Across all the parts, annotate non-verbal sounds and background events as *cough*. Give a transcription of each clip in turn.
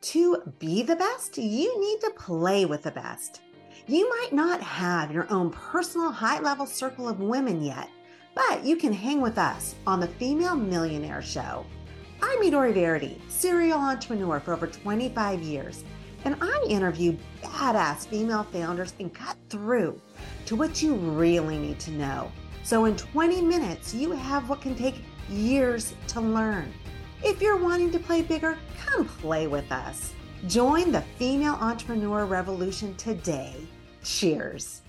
To be the best, you need to play with the best. You might not have your own personal high level circle of women yet, but you can hang with us on the Female Millionaire Show. I'm Midori Verity, serial entrepreneur for over 25 years, and I interview badass female founders and cut through to what you really need to know. So in 20 minutes, you have what can take years to learn. If you're wanting to play bigger, come play with us. Join the female entrepreneur revolution today. Cheers.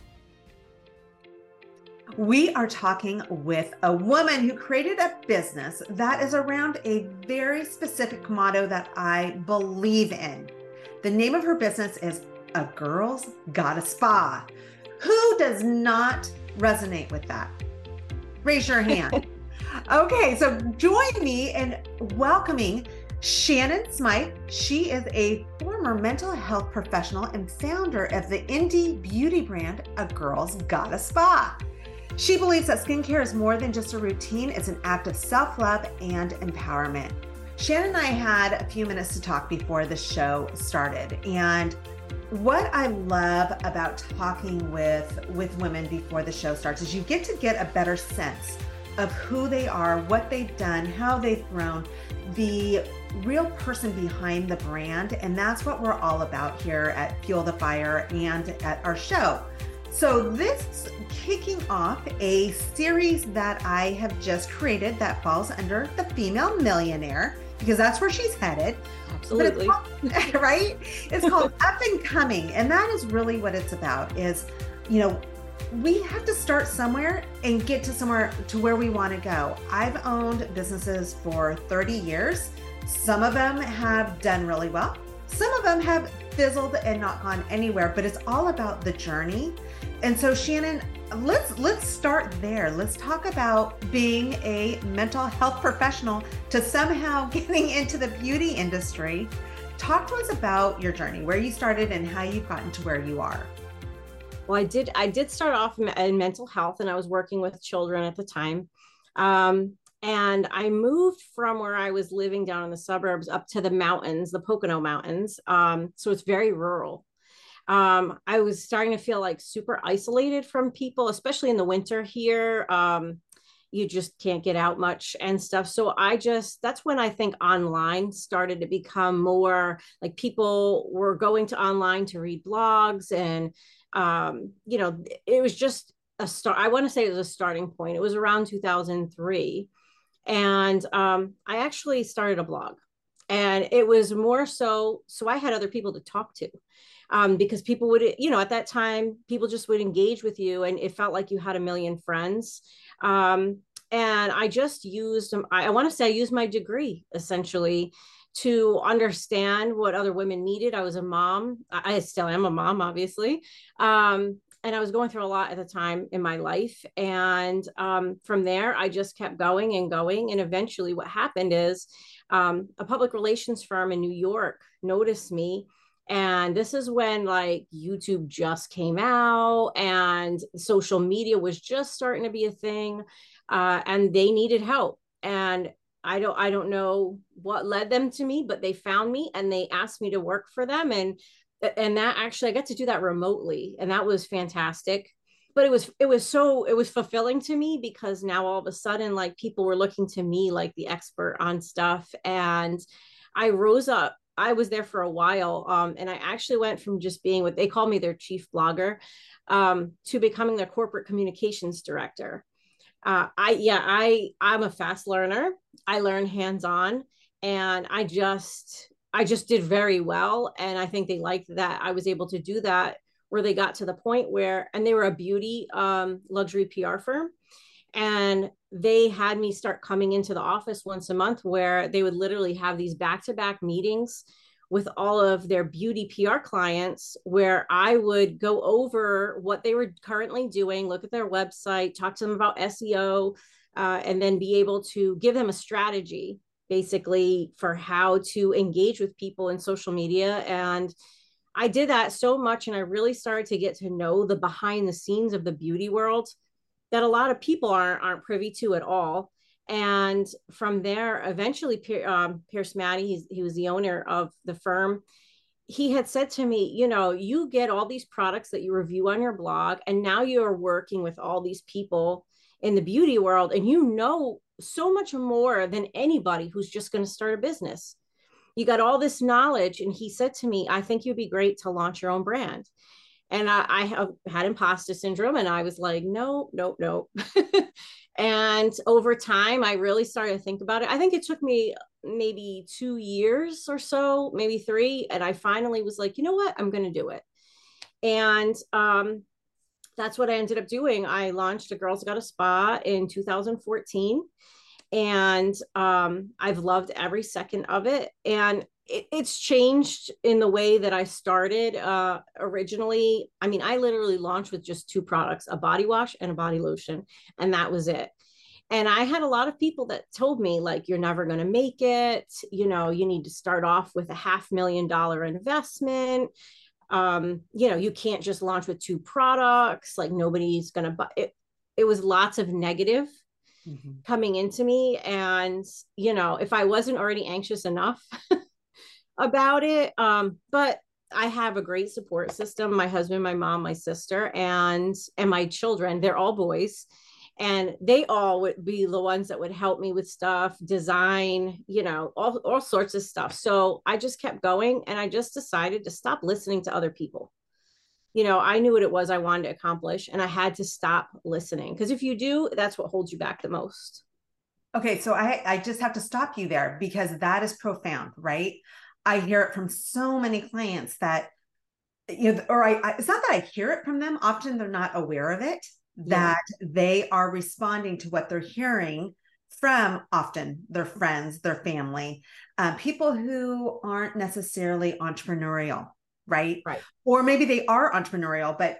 We are talking with a woman who created a business that is around a very specific motto that I believe in. The name of her business is A Girl's Gotta Spa. Who does not resonate with that? Raise your hand. *laughs* okay, so join me in welcoming Shannon Smyth. She is a former mental health professional and founder of the indie beauty brand A Girl's Gotta Spa. She believes that skincare is more than just a routine, it's an act of self love and empowerment. Shannon and I had a few minutes to talk before the show started. And what I love about talking with, with women before the show starts is you get to get a better sense of who they are, what they've done, how they've grown, the real person behind the brand. And that's what we're all about here at Fuel the Fire and at our show. So, this is kicking off a series that I have just created that falls under the female millionaire because that's where she's headed. Absolutely. It's called, *laughs* right? It's called *laughs* Up and Coming. And that is really what it's about is, you know, we have to start somewhere and get to somewhere to where we want to go. I've owned businesses for 30 years. Some of them have done really well. Some of them have fizzled and not gone anywhere, but it's all about the journey. And so Shannon, let's let's start there. Let's talk about being a mental health professional to somehow *laughs* getting into the beauty industry. Talk to us about your journey, where you started and how you've gotten to where you are. Well, I did I did start off in mental health and I was working with children at the time. Um, and I moved from where I was living down in the suburbs up to the mountains, the Pocono Mountains. Um, so it's very rural. Um, I was starting to feel like super isolated from people, especially in the winter here. Um, you just can't get out much and stuff. So I just, that's when I think online started to become more like people were going to online to read blogs and, um, you know, it was just a start. I want to say it was a starting point. It was around 2003 and um, I actually started a blog. And it was more so, so I had other people to talk to. Um, because people would, you know, at that time, people just would engage with you and it felt like you had a million friends. Um, and I just used, I, I want to say I used my degree essentially to understand what other women needed. I was a mom. I still am a mom, obviously. Um, and I was going through a lot at the time in my life. And um, from there, I just kept going and going. And eventually, what happened is um, a public relations firm in New York noticed me. And this is when like YouTube just came out and social media was just starting to be a thing. Uh, and they needed help. And I don't I don't know what led them to me, but they found me and they asked me to work for them. And and that actually I got to do that remotely and that was fantastic. But it was it was so it was fulfilling to me because now all of a sudden like people were looking to me like the expert on stuff. And I rose up I was there for a while um, and I actually went from just being what they call me their chief blogger um, to becoming their corporate communications director uh, I yeah I I'm a fast learner I learn hands on and I just I just did very well. And I think they liked that I was able to do that where they got to the point where, and they were a beauty um, luxury PR firm. And they had me start coming into the office once a month where they would literally have these back to back meetings with all of their beauty PR clients where I would go over what they were currently doing, look at their website, talk to them about SEO, uh, and then be able to give them a strategy basically for how to engage with people in social media. And I did that so much and I really started to get to know the behind the scenes of the beauty world that a lot of people aren't aren't privy to at all and from there, eventually, um, Pierce Mattie, he was the owner of the firm. He had said to me, you know, you get all these products that you review on your blog, and now you're working with all these people in the beauty world, and you know so much more than anybody who's just going to start a business. You got all this knowledge. And he said to me, I think you'd be great to launch your own brand. And I, I had imposter syndrome, and I was like, no, no, no. *laughs* and over time, I really started to think about it. I think it took me maybe two years or so, maybe three. And I finally was like, you know what? I'm going to do it. And um, that's what I ended up doing. I launched a Girls Gotta Spa in 2014 and um, I've loved every second of it. And it, it's changed in the way that I started uh, originally. I mean, I literally launched with just two products a body wash and a body lotion, and that was it. And I had a lot of people that told me, like, you're never going to make it. You know, you need to start off with a half million dollar investment. Um, you know, you can't just launch with two products. Like, nobody's going to buy it. It was lots of negative mm-hmm. coming into me. And, you know, if I wasn't already anxious enough *laughs* about it, um, but I have a great support system. My husband, my mom, my sister, and and my children, they're all boys. And they all would be the ones that would help me with stuff, design, you know, all, all sorts of stuff. So I just kept going and I just decided to stop listening to other people you know, I knew what it was I wanted to accomplish and I had to stop listening. Because if you do, that's what holds you back the most. Okay, so I I just have to stop you there because that is profound, right? I hear it from so many clients that you know, or I, I it's not that I hear it from them. Often they're not aware of it that yeah. they are responding to what they're hearing from often their friends, their family, uh, people who aren't necessarily entrepreneurial right? Right. Or maybe they are entrepreneurial, but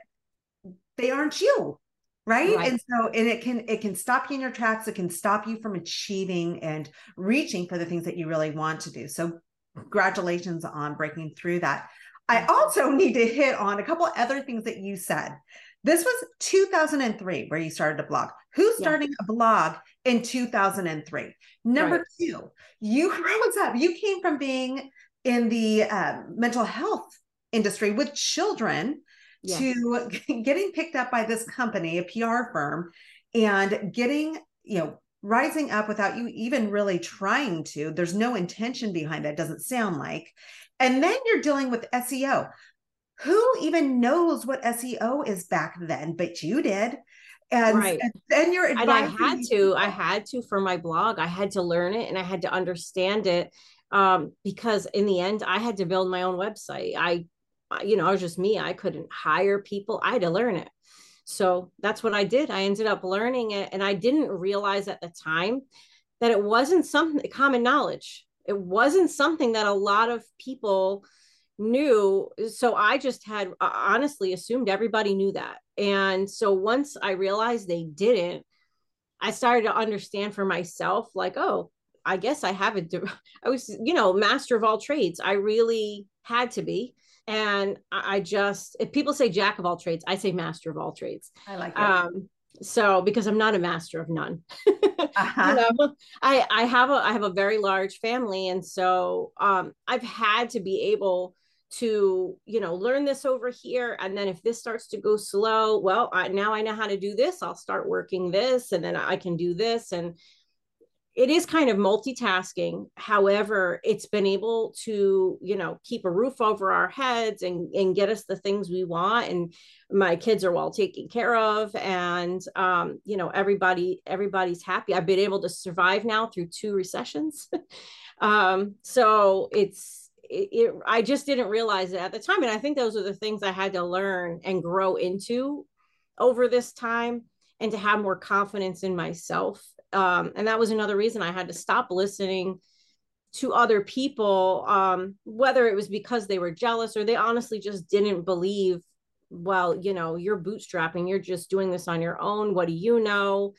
they aren't you. Right? right. And so and it can it can stop you in your tracks. It can stop you from achieving and reaching for the things that you really want to do. So congratulations on breaking through that. I also need to hit on a couple other things that you said. This was 2003 where you started a blog. Who's starting yeah. a blog in 2003? Number right. two, you *laughs* rose up. You came from being in the uh, mental health industry with children to *laughs* getting picked up by this company, a PR firm, and getting, you know, rising up without you even really trying to. There's no intention behind that, doesn't sound like. And then you're dealing with SEO. Who even knows what SEO is back then? But you did. And, right. and then you're and I had to, I had to for my blog. I had to learn it and I had to understand it um, because in the end, I had to build my own website. I you know, I was just me. I couldn't hire people. I had to learn it. So that's what I did. I ended up learning it. And I didn't realize at the time that it wasn't something common knowledge. It wasn't something that a lot of people knew. So I just had uh, honestly assumed everybody knew that. And so once I realized they didn't, I started to understand for myself, like, oh, I guess I have a, *laughs* I was, you know, master of all trades. I really had to be and I just if people say jack of all trades, I say master of all trades. I like it. Um, so because I'm not a master of none. *laughs* uh-huh. you know, I I have a I have a very large family, and so um, I've had to be able to you know learn this over here and then if this starts to go slow well I, now i know how to do this i'll start working this and then i can do this and it is kind of multitasking. However it's been able to you know keep a roof over our heads and and get us the things we want. And my kids are well taken care of and um, you know everybody everybody's happy. I've been able to survive now through two recessions. *laughs* Um, so it's it, it, i just didn't realize it at the time. And i think those are the things i had to learn and grow into over this time and to have more confidence in myself um, and that was another reason I had to stop listening to other people, um, whether it was because they were jealous or they honestly just didn't believe, well, you know, you're bootstrapping, you're just doing this on your own. What do you know?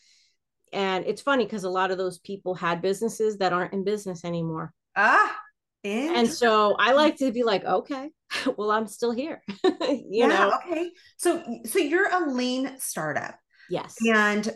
And it's funny because a lot of those people had businesses that aren't in business anymore. Ah, and so I like to be like, okay, *laughs* well, I'm still here. *laughs* you yeah, know, okay. So, so you're a lean startup. Yes. And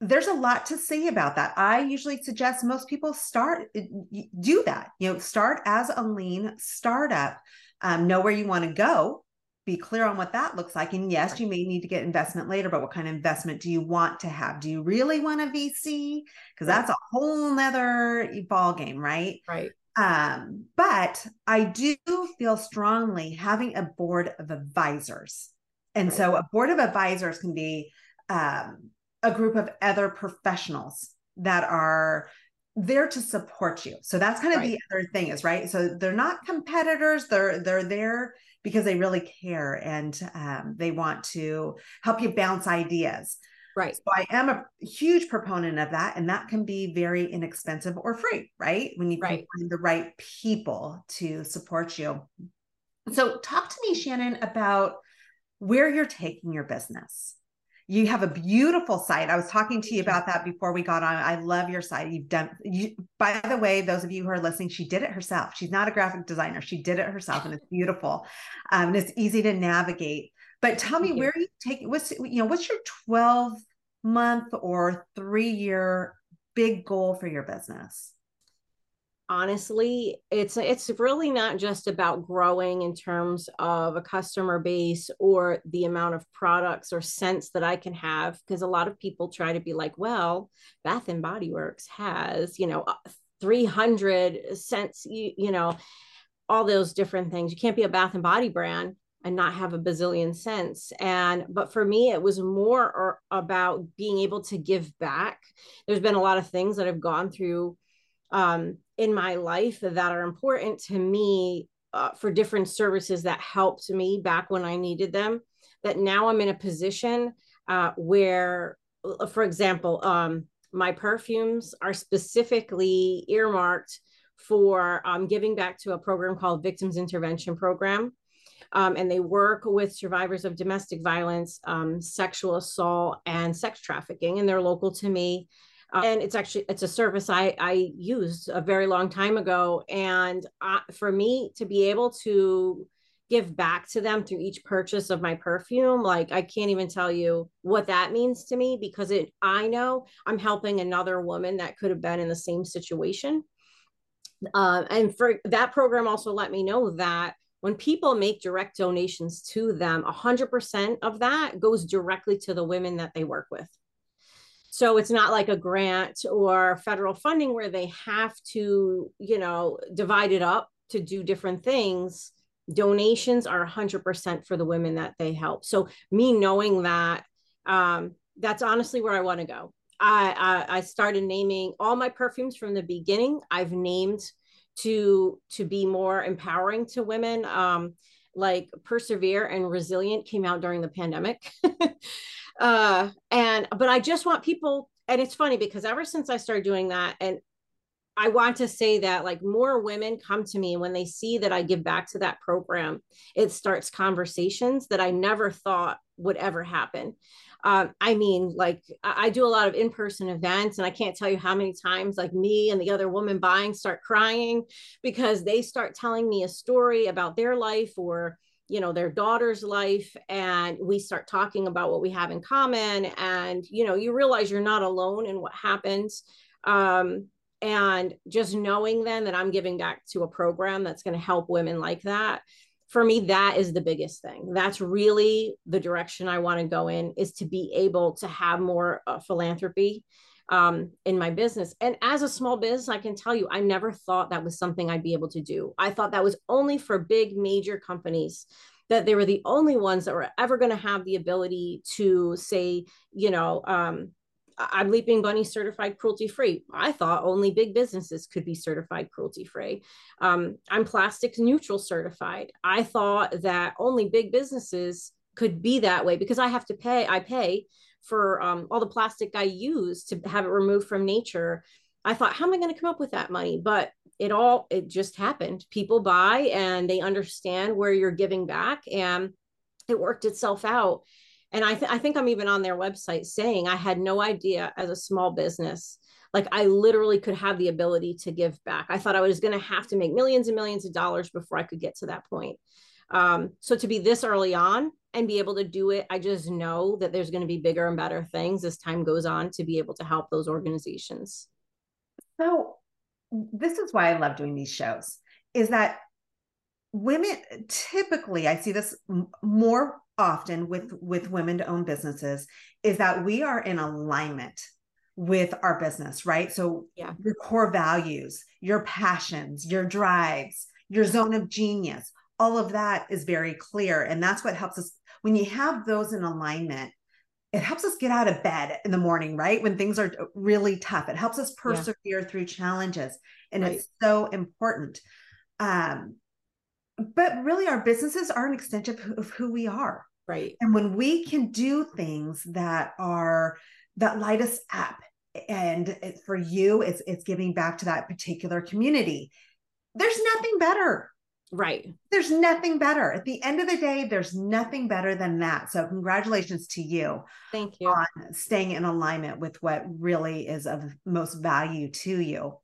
there's a lot to say about that. I usually suggest most people start do that. You know, start as a lean startup. Um, know where you want to go. Be clear on what that looks like. And yes, you may need to get investment later, but what kind of investment do you want to have? Do you really want a VC? Because that's a whole nother ball game, right? Right. Um, but I do feel strongly having a board of advisors. And so a board of advisors can be um, a group of other professionals that are there to support you. So that's kind of right. the other thing is right. So they're not competitors. They're they're there because they really care and um, they want to help you bounce ideas. Right. So I am a huge proponent of that, and that can be very inexpensive or free. Right when you right. find the right people to support you. So talk to me, Shannon, about where you're taking your business you have a beautiful site. I was talking to you about that before we got on. I love your site. You've done you by the way, those of you who are listening, she did it herself. She's not a graphic designer. She did it herself and it's beautiful. Um, and it's easy to navigate. But tell me where you take what's you know, what's your 12 month or three year big goal for your business? Honestly it's it's really not just about growing in terms of a customer base or the amount of products or scents that i can have because a lot of people try to be like well bath and body works has you know uh, 300 scents you, you know all those different things. You can't be a bath and body brand and not have a bazillion scents. And but for me it was more about being able to give back. There's been a lot of things that i've gone through um, in my life that are important to me uh, for different services that helped me back when I needed them. That now I'm in a position uh, where, uh, for example, um, my perfumes are specifically earmarked for um, giving back to a program called Victims Intervention Program. Um, and they work with survivors of domestic violence, um, sexual assault, and sex trafficking. And they're local to me and it's actually it's a service I I used a very long time ago, and uh, for me to be able to give back to them through each purchase of my perfume like i can't even tell you what that means to me because it i know i'm helping another woman that could have been in the same situation. Uh, and for that program also let me know that when people make direct donations to them 100% of that goes directly to the women that they work with so it's not like a grant or federal funding where they have to, you know, divide it up to do different things. Donations are 100% for the women that they help. So me knowing that, um, that's honestly where I want to go. I, I I started naming all my perfumes from the beginning. I've named to to be more empowering to women. Um, like persevere and resilient came out during the pandemic *laughs* uh and but i just want people and it's funny because ever since i started doing that and i want to say that like more women come to me when they see that i give back to that program it starts conversations that i never thought would ever happen. Um, I mean, like I do a lot of in-person events, and I can't tell you how many times, like me and the other woman buying, start crying because they start telling me a story about their life or you know their daughter's life and we start talking about what we have in common and you know you realize you're not alone in what happens um, and just knowing then that i'm giving back to a program that's going to help women like that for me that is the biggest thing. That's really the direction i want to go in is to be able to have more uh, philanthropy um, in my business. And as a small business, I can tell you, I never thought that was something I'd be able to do. I thought that was only for big, major companies that they were the only ones that were ever going to have the ability to say, you know, um, I'm Leaping Bunny certified cruelty free. I thought only big businesses could be certified cruelty free. Um, I'm plastics neutral certified. I thought that only big businesses could be that way because I have to pay, I pay for um, all the plastic I use to have it removed from nature. I thought, how am I going to come up with that money? But it all, it just happened. People buy and they understand where you're giving back and it worked itself out. And I, th- I think I'm even on their website saying I had no idea as a small business like I literally could have the ability to give back. I thought I was going to have to make millions and millions of dollars before I could get to that point. Um, so to be this early on and be able to do it, I just know that there's going to be bigger and better things as time goes on to be able to help those organizations. So this is why I love doing these shows is that women typically I see this more often with with women to own businesses is that we are in alignment with our business, right? So yeah. your core values, your passions, your drives, your zone of genius, all of that is very clear and that's what helps us when you have those in alignment it helps us get out of bed in the morning, right? When things are really tough, it helps us persevere yeah. through challenges. And right. it's so important. Um, but really, our businesses are an extension of who we are. Right. And when we can do things that are, that light us up, and for you, it's, it's giving back to that particular community. There's nothing better Right. There's nothing better. At the end of the day, there's nothing better than that. So, congratulations to you. Thank you. On staying in alignment with what really is of most value to you.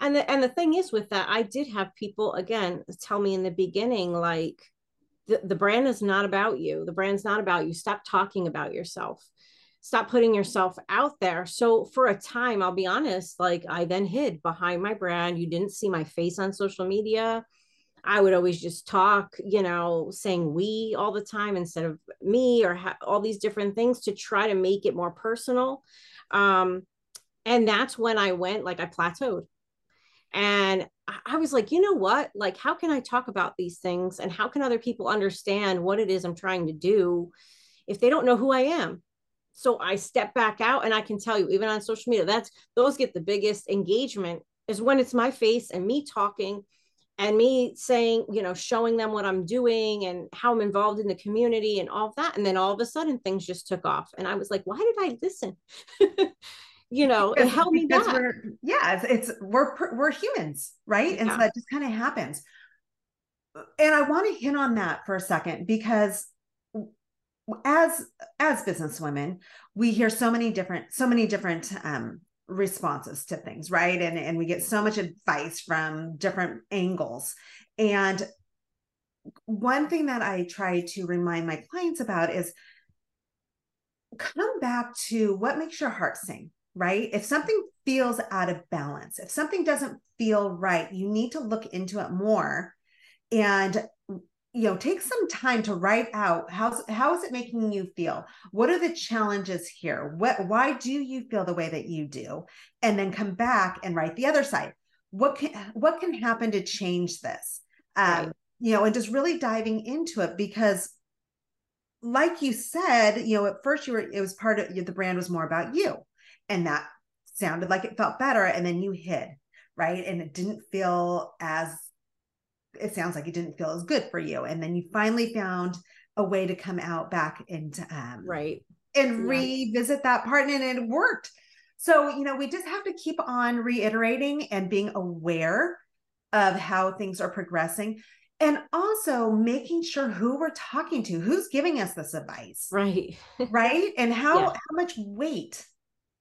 And the and the thing is with that, I did have people again tell me in the beginning, like the, the brand is not about you. The brand's not about you. Stop talking about yourself. Stop putting yourself out there. So for a time, I'll be honest, like I then hid behind my brand. You didn't see my face on social media I would always just talk, you know, saying we all the time instead of me or ha- all these different things to try to make it more personal. Um, and that's when I went, like, I plateaued. And I was like, you know what? Like, how can I talk about these things and how can other people understand what it is I'm trying to do if they don't know who I am? So I step back out and I can tell you, even on social media, that's those get the biggest engagement is when it's my face and me talking and me saying, you know, showing them what I'm doing and how I'm involved in the community and all of that. And then all of a sudden things just took off. And I was like, why did I listen? *laughs* you know, because, it held me back. yeah, it's, it's, we're we're humans, right? Yeah. And so that just kind of happens. And I want to hit on that for a second because as as business women, we hear so many different so many different um responses to things right? And and we get so much advice from different angles. And one thing that i try to remind my clients about is come back to what makes your heart sing right? If something feels out of balance if something doesn't feel right you need to look into it more. And you know take some time to write out how's how is it making you feel? What are the challenges here? What why do you feel the way that you do? And then come back and write the other side. What can what can happen to change this? Um right. you know and just really diving into it because like you said you know at first you were it was part of the brand was more about you and that sounded like it felt better and then you hid right? And it didn't feel as it sounds like it didn't feel as good for you. And then you finally found a way to come out back and um, right. and yeah. revisit that part and it worked. So you know we just have to keep on reiterating and being aware of how things are progressing and also making sure who we're talking to who's giving us this advice. Right. *laughs* Right? And how yeah. how much weight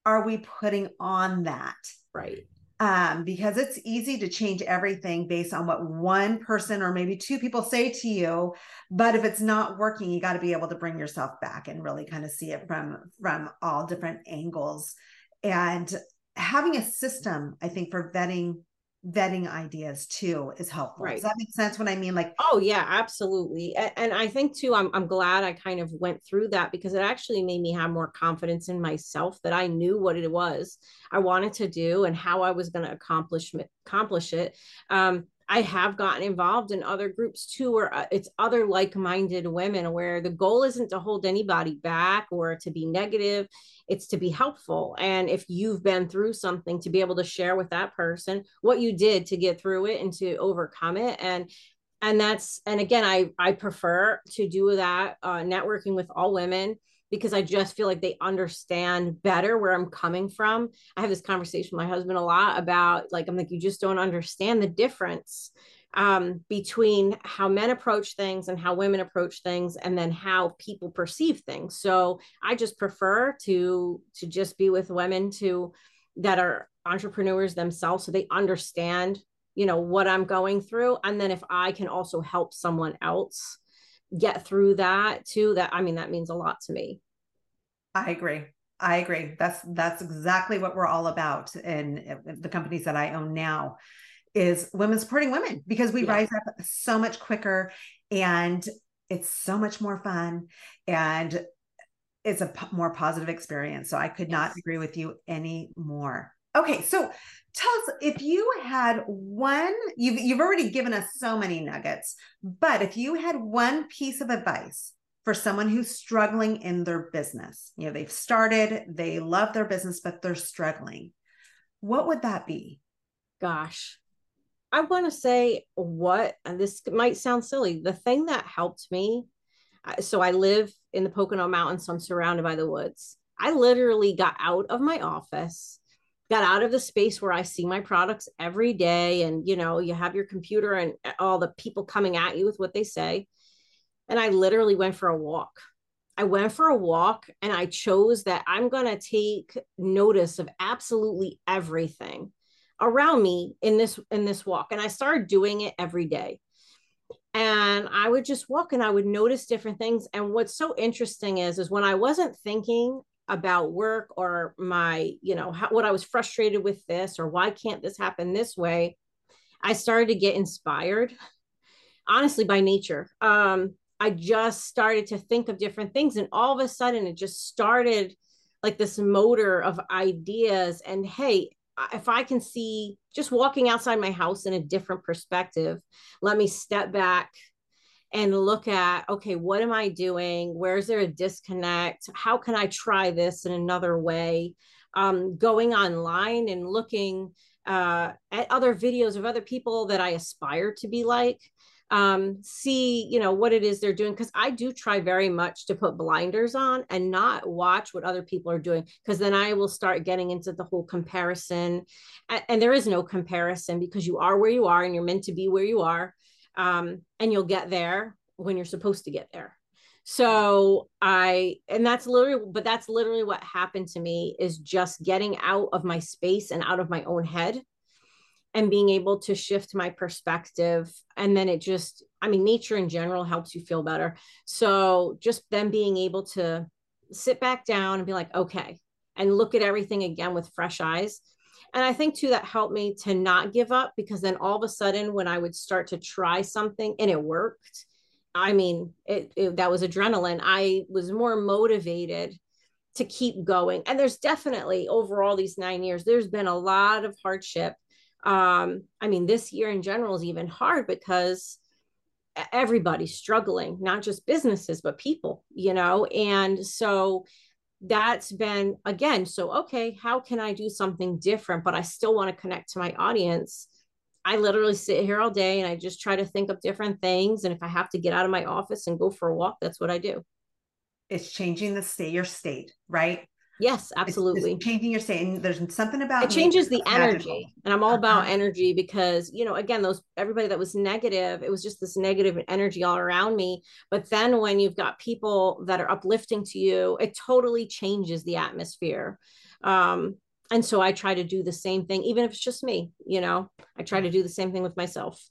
are we putting on that? Right um, because it's easy to change everything based on what one person or maybe two people say to you. But if it's not working, you got to be able to bring yourself back and really kind of see it from from all different angles. And having a system, I think, for vetting vetting ideas too is helpful. Right. Does that make sense when I mean like oh yeah, absolutely. And, and, I think too I'm I'm glad I kind of went through that because it actually made me have more confidence in myself that I knew what it was I wanted to do and how I was going to accomplish accomplish it. Um I have gotten involved in other groups too, where uh, it's other like minded women where the goal isn't to hold anybody back or to be negative, it's to be helpful. And if you've been through something, to be able to share with that person what you did to get through it and to overcome it. And and that's and again i i prefer to do that uh, networking with all women because I just feel like they understand better where I'm coming from. I have this conversation with my husband a lot about like, I'm like, you just don't understand the difference um, between how men approach things and how women approach things and then how people perceive things. So I just prefer to to just be with women to that are entrepreneurs themselves so they understand you know, what I'm going through. And then if I can also help someone else get through that too, that I mean, that means a lot to me. I agree. I agree. That's that's exactly what we're all about in the companies that I own now is women supporting women because we yeah. rise up so much quicker and it's so much more fun and it's a p- more positive experience. So I could yes. not agree with you any more. Okay, so tell us if you had one you've you've already given us so many nuggets, but if you had one piece of advice for someone who's struggling in their business. You know, they've started, they love their business, but they're struggling. What would that be? Gosh, I want to say what, and this might sound silly, the thing that helped me. So I live in the Pocono Mountains, so I'm surrounded by the woods. I literally got out of my office, got out of the space where I see my products every day. And, you know, you have your computer and eh, all the people coming at you with what they say and I literally went for a walk. I went for a walk and I chose that I'm going to take notice of absolutely everything around me in this in this walk and I started doing it every day. And I would just walk and I would notice different things and what's so interesting is is when I wasn't thinking about work or my, you know, how, what I was frustrated with this or why can't this happen this way, I started to get inspired honestly by nature. Um, I just started to think of different things. And all of a sudden, it just started like this motor of ideas. And hey, if I can see just walking outside my house in a different perspective, let me step back and look at okay, what am I doing? Where's there a disconnect? How can I try this in another way? Um, going online and looking uh, at other videos of other people that I aspire to be like um, see you know what it is they're doing because i do try very much to put blinders on and not watch what other people are doing because then i will start getting into the whole comparison and, and, there is no comparison because you are where you are and you're meant to be where you are um, and you'll get there when you're supposed to get there. So i and that's literally but that's literally what happened to me is just getting out of my space and out of my own head and being able to shift my perspective. And then it just i mean nature in general helps you feel better. So just then being able to sit back down and be like okay and look at everything again with fresh eyes and i think too that helped me to not give up because then all of a sudden when i would start to try something and it worked i mean it, it that was adrenaline. I was more motivated to keep going. And there's definitely over all these nine years there's been a lot of hardship. Um i mean this year in general is even hard because everybody's struggling not just businesses but people you know? And so that's been again so okay how can i do something different but i still want to connect to my audience? I literally sit here all day and i just try to think of different things and if i have to get out of my office and go for a walk that's what i do. It's changing the state your state right Yes, absolutely. It's, it's changing your saying there's something about it changes the energy. And I'm all about uh-huh. energy because, you know, again, those everybody that was negative, it was just this negative energy all around me. But then when you've got people that are uplifting to you, it totally changes the atmosphere. Um, and so I try to do the same thing, even if it's just me, you know, I try to do the same thing with myself.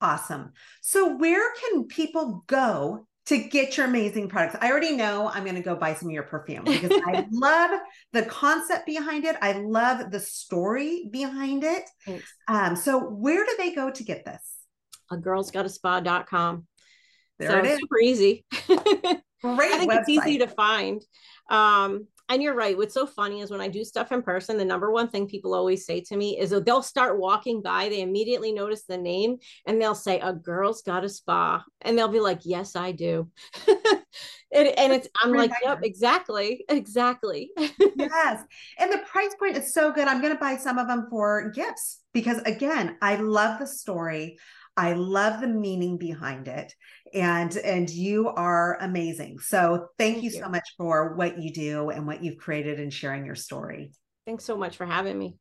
Awesome. So, where can people go to get your amazing products. I already know I'm going to go buy some of your perfume because I *laughs* love the concept behind it. I love the story behind it. Um, so where do they go to get this? A girls gotta spa.com. There so it is. Super easy. *laughs* Great I think website. it's easy to find. Um, and you're right. What's so funny is when I do stuff in person, the number one thing people always say to me is they'll start walking by, they immediately notice the name and they'll say, A girl's gotta spa. And they'll be like, Yes, I do. *laughs* and, and, it's, I'm like, Yep, exactly. Exactly. *laughs* yes. And the price point is so good. I'm going to buy some of them for gifts because, again, I love the story. I love the meaning behind it and and you are amazing. So thank, thank you, you so much for what you do and what you've created and sharing your story. Thanks so much for having me.